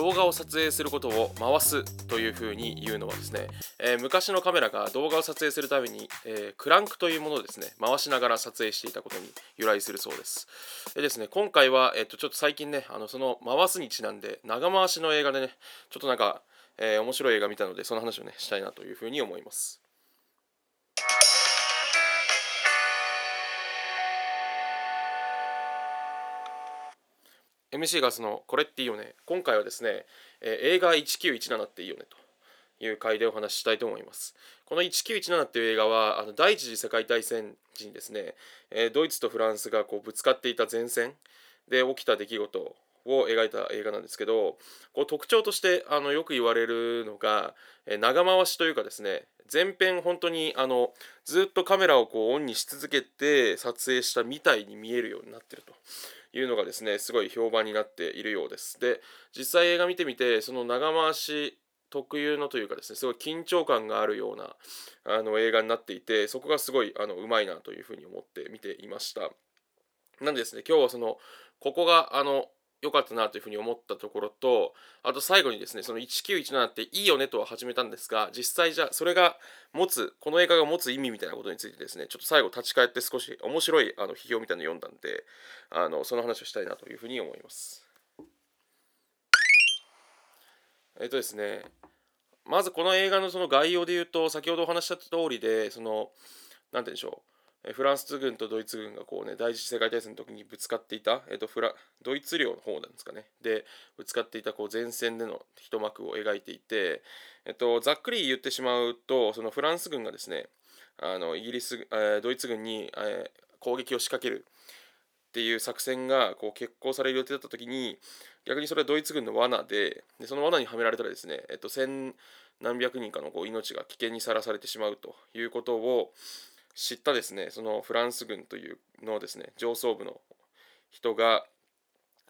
動画を撮影することを回すというふうに言うのはですね、えー、昔のカメラが動画を撮影するために、えー、クランクというものをですね回しながら撮影していたことに由来するそうです。でですね今回は、えっとちょっと最近ねあのその回すにちなんで長回しの映画でねちょっとなんか、えー、面白い映画見たのでその話をねしたいなというふうに思います。MC ガスのこれっていいよね。今回はですね、えー、映画1917っていいよねという回でお話ししたいと思います。この1917っていう映画はあの第一次世界大戦時にですね、えー、ドイツとフランスがこうぶつかっていた前線で起きた出来事を描いた映画なんですけどこう特徴としてあのよく言われるのが、えー、長回しというかですね前編本当にあのずっとカメラをこうオンにし続けて撮影したみたいに見えるようになってると。いうのがですねすごい評判になっているようです。で実際映画見てみてその長回し特有のというかですねすごい緊張感があるようなあの映画になっていてそこがすごいあのうまいなというふうに思って見ていました。なんでですね今日はそのここがあの良かったなというふうに思ったところとあと最後にですねその1917っていいよねとは始めたんですが実際じゃあそれが持つこの映画が持つ意味みたいなことについてですねちょっと最後立ち返って少し面白いあの批評みたいなのを読んだんであのその話をしたいなというふうに思います。えっとですねまずこの映画のその概要で言うと先ほどお話した通りでその何て言うんでしょうフランス軍とドイツ軍がこうね第一次世界大戦の時にぶつかっていた、えっと、フラドイツ領の方なんですかね。でぶつかっていたこう前線での一幕を描いていて、えっと、ざっくり言ってしまうとそのフランス軍がですねあのイギリス、えー、ドイツ軍に、えー、攻撃を仕掛けるっていう作戦がこう決行される予定だった時に逆にそれはドイツ軍の罠ででその罠にはめられたらですね、えっと、千何百人かのこう命が危険にさらされてしまうということを知ったですねそのフランス軍というのですね上層部の人が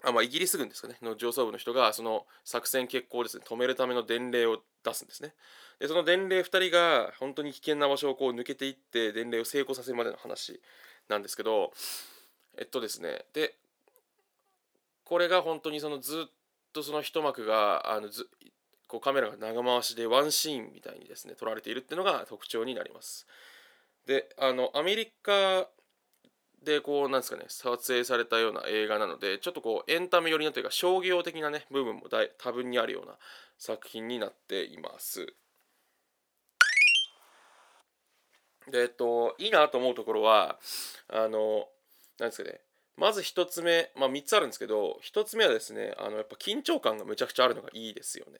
あまあ、イギリス軍ですかねの上層部の人がその作戦決行をですね止めるための伝令を出すんですねでその伝令2人が本当に危険な場所をこう抜けていって伝令を成功させるまでの話なんですけどえっとですねでこれが本当にそのずっとその一幕があのずこうカメラが長回しでワンシーンみたいにですね撮られているっていうのが特徴になります。であのアメリカでこうなんですかね撮影されたような映画なのでちょっとこうエンタメ寄りのというか商業的なね部分も大多分にあるような作品になっています。でえっといいなと思うところはあのなんですかねまず1つ目まあ3つあるんですけど1つ目はですねあのやっぱ緊張感がめちゃくちゃあるのがいいですよね。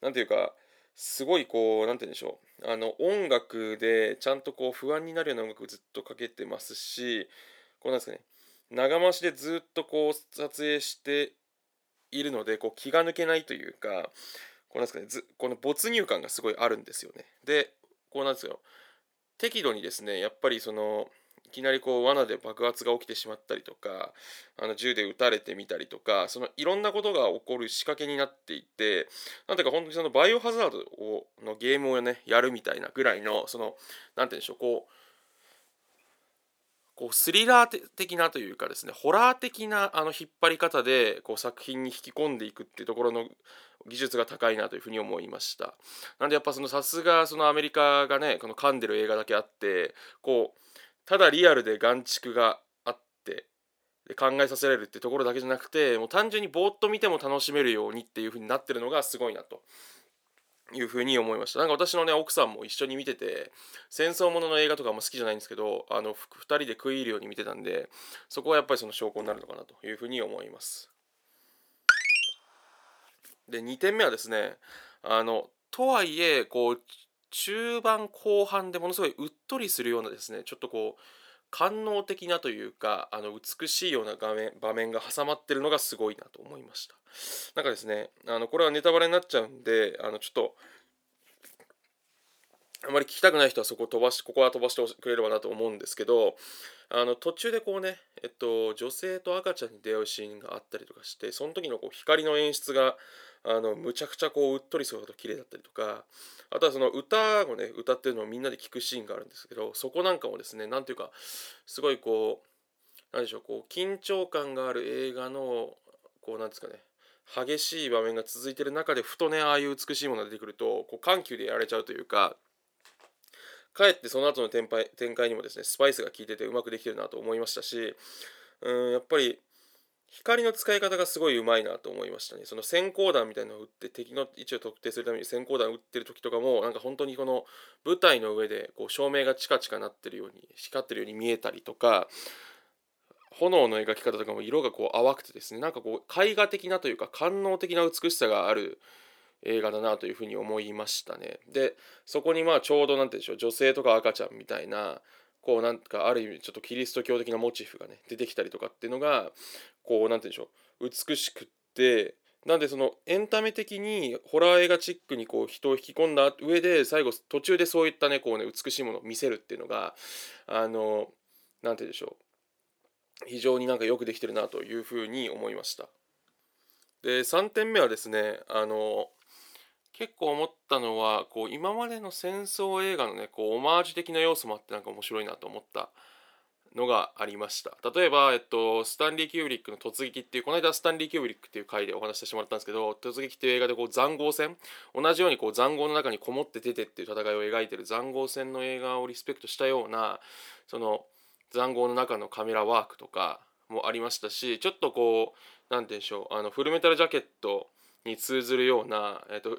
なんていうかすごいこう何て言うんでしょう。あの音楽でちゃんとこう不安になるような音楽をずっとかけてますしこうなんですかね。長回しでずっとこう撮影しているのでこう気が抜けないというかこうなんですかね。ずこの没入感がすごいあるんですよね。でこうなんですよ。適度にですねやっぱりそのいきなりこう罠で爆発が起きてしまったりとかあの銃で撃たれてみたりとかそのいろんなことが起こる仕掛けになっていてなんていうか本当にそのバイオハザードをのゲームをねやるみたいなぐらいのそのなんて言うんでしょうこうこうスリラー的なというかですねホラー的なあの引っ張り方でこう作品に引き込んでいくっていうところの技術が高いなというふうに思いました。なんでやっぱそのさすがそのアメリカがねこの噛んでる映画だけあってこうただリアルで眼蓄があってで考えさせられるってところだけじゃなくてもう単純にぼーっと見ても楽しめるようにっていう風になってるのがすごいなと。いうふうに思いました。なんか私のね奥さんも一緒に見てて戦争ものの映画とかも好きじゃないんですけどあの2人で食い入るように見てたんでそこはやっぱりその証拠になるのかなというふうに思います。で2点目はですねあのとはいえこう中盤後半でものすごいうっとりするようなですねちょっとこう官能的なというかあの美しいような画面場面が挟まってるのがすごいなと思いました。なんかですねあのこれはネタバレになっちゃうんであのちょっとあまり聞きたくない人はそこ飛ばしここは飛ばしてくれればなと思うんですけどあの途中でこうね、えっと、女性と赤ちゃんに出会うシーンがあったりとかしてその時のこう光の演出があのむちゃくちゃこううっとりするほど綺麗だったりとかあとはその歌をね歌ってるのをみんなで聞くシーンがあるんですけどそこなんかもですね何ていうかすごいこう何でしょうこう緊張感がある映画のこうなんですかね激しい場面が続いてる中でふとねああいう美しいものが出てくるとこう緩急でやられちゃうというかかえってその後の展開展開にもですねスパイスが効いててうまくできてるなと思いましたしうんやっぱり光の使い方がすごいうまいなと思いましたね。その閃光弾みたいなのを撃って敵の位置を特定するために閃光弾を撃ってる時とかもなんか本当にこの舞台の上でこう照明がチカチカなってるように光ってるように見えたりとか炎の描き方とかも色がこう淡くてですねなんかこう絵画的なというか官能的な美しさがある映画だなというふうに思いましたね。でそこにまあちょうど何て言うんでしょう女性とか赤ちゃんみたいなこうなんかある意味ちょっとキリスト教的なモチーフがね出てきたりとかっていうのがこうなんて言うんでしょう美しくってなんでそのエンタメ的にホラー映画チックにこう人を引き込んだ上で最後途中でそういったねこうね美しいものを見せるっていうのがあのなんて言うんでしょう非常になんかよくできてるなというふうに思いました。で3点目はですねあの結構思ったのはこう今までの戦争映画のねこうオマージュ的な要素もあってなんか面白いなと思ったのがありました。例えば、えっと、スタンリー・キューブリックの「突撃」っていうこの間スタンリー・キューブリックっていう回でお話しさせてもらったんですけど「突撃」っていう映画でこう塹壕戦。同じようにこう塹壕の中にこもって出てっていう戦いを描いてる塹壕戦の映画をリスペクトしたようなその塹壕の中のカメラワークとかもありましたしちょっとこう何て言うんでしょうあのフルメタルジャケットに通ずるような、えっと、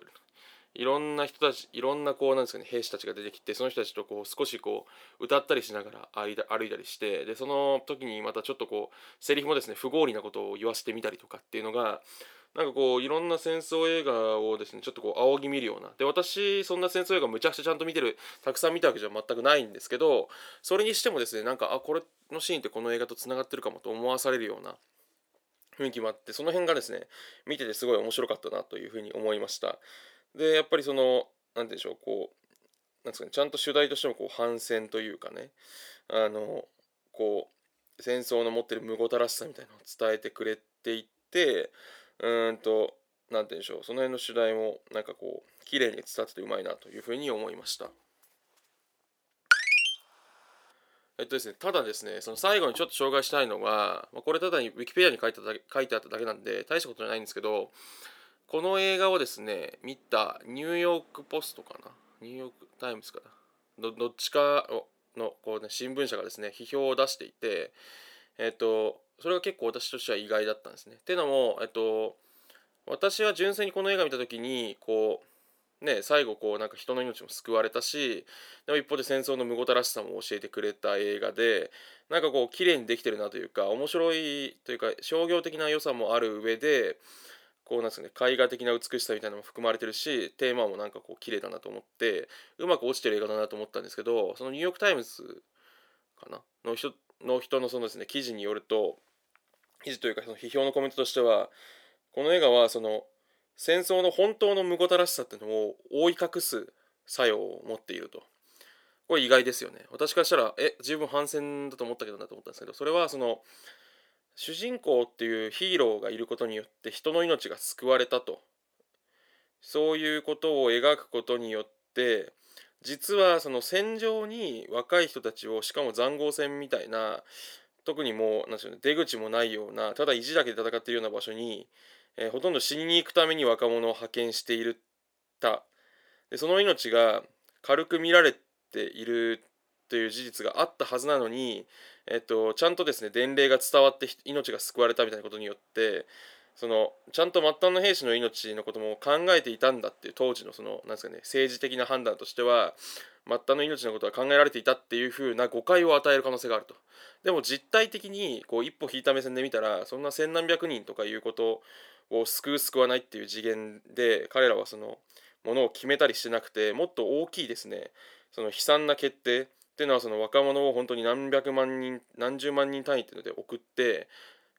いろんな人たちいろんなこうなんですかね兵士たちが出てきてその人たちとこう少しこう歌ったりしながら歩いたりしてでその時にまたちょっとこうセリフもですね不合理なことを言わせてみたりとかっていうのがなんかこういろんな戦争映画をですねちょっとこう仰ぎ見るようなで私そんな戦争映画むちゃくちゃちゃんと見てるたくさん見たわけじゃ全くないんですけどそれにしてもですねなんかあこれのシーンってこの映画とつながってるかもと思わされるような雰囲気もあってその辺がですね見ててすごい面白かったなというふうに思いました。でやっぱりその何て言うんでしょうこうなんですかねちゃんと主題としてもこう反戦というかねあのこう戦争の持ってるむごたらしさみたいなのを伝えてくれていってうんと何て言うんでしょうその辺の主題もなんかこう綺麗に伝わっててうまいなというふうに思いました。えっとですね、ただですね、その最後にちょっと紹介したいのが、まあ、これただにウィキペディアに書いただけ書いてあっただけなんで、大したことじゃないんですけど、この映画をですね見たニューヨーク・ポストかな？ニューヨーク・タイムズかな？どっちかのこう、ね、新聞社がですね批評を出していてえっ、とそれが結構私としては意外だったんですね。っていうのもえっ、と私は純粋にこの映画見た時にこうね最後こうなんか人の命も救われたしでも一方で戦争のむごたらしさも教えてくれた映画でなんかこう綺麗にできてるなというか面白いというか商業的な良さもある上でこうなんですね絵画的な美しさみたいなのも含まれてるしテーマもなんかこう綺麗だなと思ってうまく落ちてる映画だなと思ったんですけどそのニューヨーク・タイムズかな？の人の人のそのですね記事によると記事というかその批評のコメントとしてはこの映画はその戦争の本当のむごたらしさっていうのを覆い隠す作用を持っていると。これ意外ですよね。私からしたら、え、十分反戦だと思ったけどなと思ったんですけど、それはその、主人公っていうヒーローがいることによって人の命が救われたと。そういうことを描くことによって実はその戦場に若い人たちをしかも塹壕戦みたいな特にもうなんでしょう、ね、出口もないようなただ意地だけで戦っているような場所に、えー、ほとんど死にに行くために若者を派遣しているた。でその命が軽く見られているという事実があったはずなのにえっと、ちゃんとですね伝令が伝わって命が救われたみたいなことによってそのちゃんと末端の兵士の命のことも考えていたんだっていう当時のそのなんですかね政治的な判断としては末端の命のことは考えられていたっていうふうな誤解を与える可能性があると。でも実態的にこう一歩引いた目線で見たらそんな千何百人とかいうことを救う救わないっていう次元で彼らはそのものを決めたりしてなくてもっと大きいですねその悲惨な決定っていうのはその若者を本当に何百万人何十万人単位っていうので送って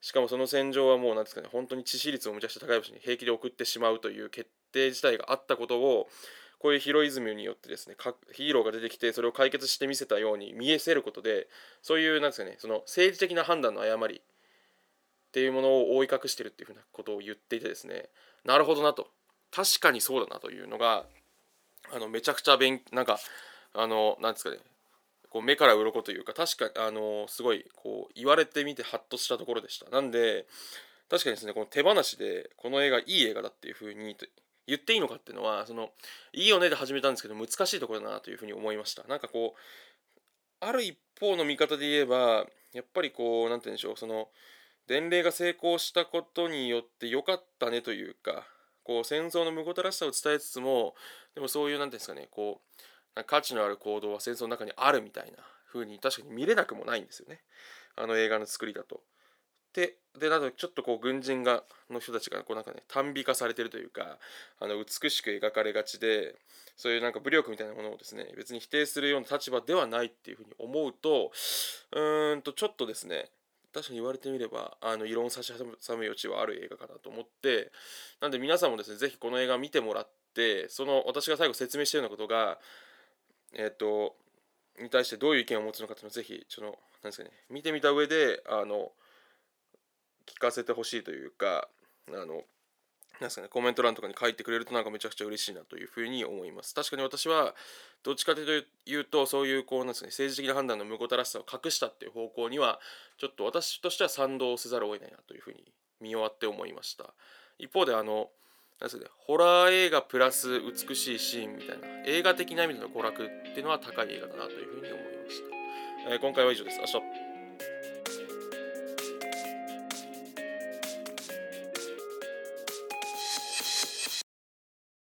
しかもその戦場はもう何ですかね本当に致死率をむちゃくちゃ高い場所に平気で送ってしまうという決定自体があったことをこういうヒロイズムによってですねヒーローが出てきてそれを解決してみせたように見えせることでそういうなんですかねその政治的な判断の誤りっていうものを覆い隠してるっていうふうなことを言っていてですねなるほどなと。確かにそうだなというのがあのめちゃくちゃ勉なんかあのなんですかねこう目から鱗というか確かあのすごいこう言われてみてハッとしたところでした。なんで確かにですねこの手放しでこの映画いい映画だっていうふうに言っていいのかっていうのはそのいいよねで始めたんですけど難しいところだなというふうに思いました。なんかこうある一方の見方で言えばやっぱりこう何て言うんでしょうその伝令が成功したことによって良かったねというかこう戦争の無ごたらしさを伝えつつもでもそういう何て言うんですかねこう価値のある行動は戦争の中にあるみたいな風に確かに見れなくもないんですよねあの映画の作りだと。ででなのでちょっとこう軍人がの人たちがこうなんかね短美化されてるというかあの美しく描かれがちでそういうなんか武力みたいなものをですね別に否定するような立場ではないっていうふうに思うとうーんとちょっとですね確かに言われてみればあの異論差し挟む余地はある映画かなと思ってなんで皆さんもですね是非この映画見てもらってその私が最後説明したようなことがえっ、ー、とに対してどういう意見を持つのかというのをぜひちょっと何ですかね見てみた上であの聞かせてほしいというかあのなんですかねコメント欄とかに書いてくれるとなんかめちゃくちゃ嬉しいなというふうに思います。確かに私はどっちかというとそういうこうなんですかね政治的な判断の無たらしさを隠したっていう方向にはちょっと私としては賛同せざるを得ないなというふうに見終わって思いました。一方であのなんですかね。ホラー映画プラス美しいシーンみたいな。映画的な意味での娯楽っていうのは高い映画だなというふうに思いました、えー、今回は以上です。明日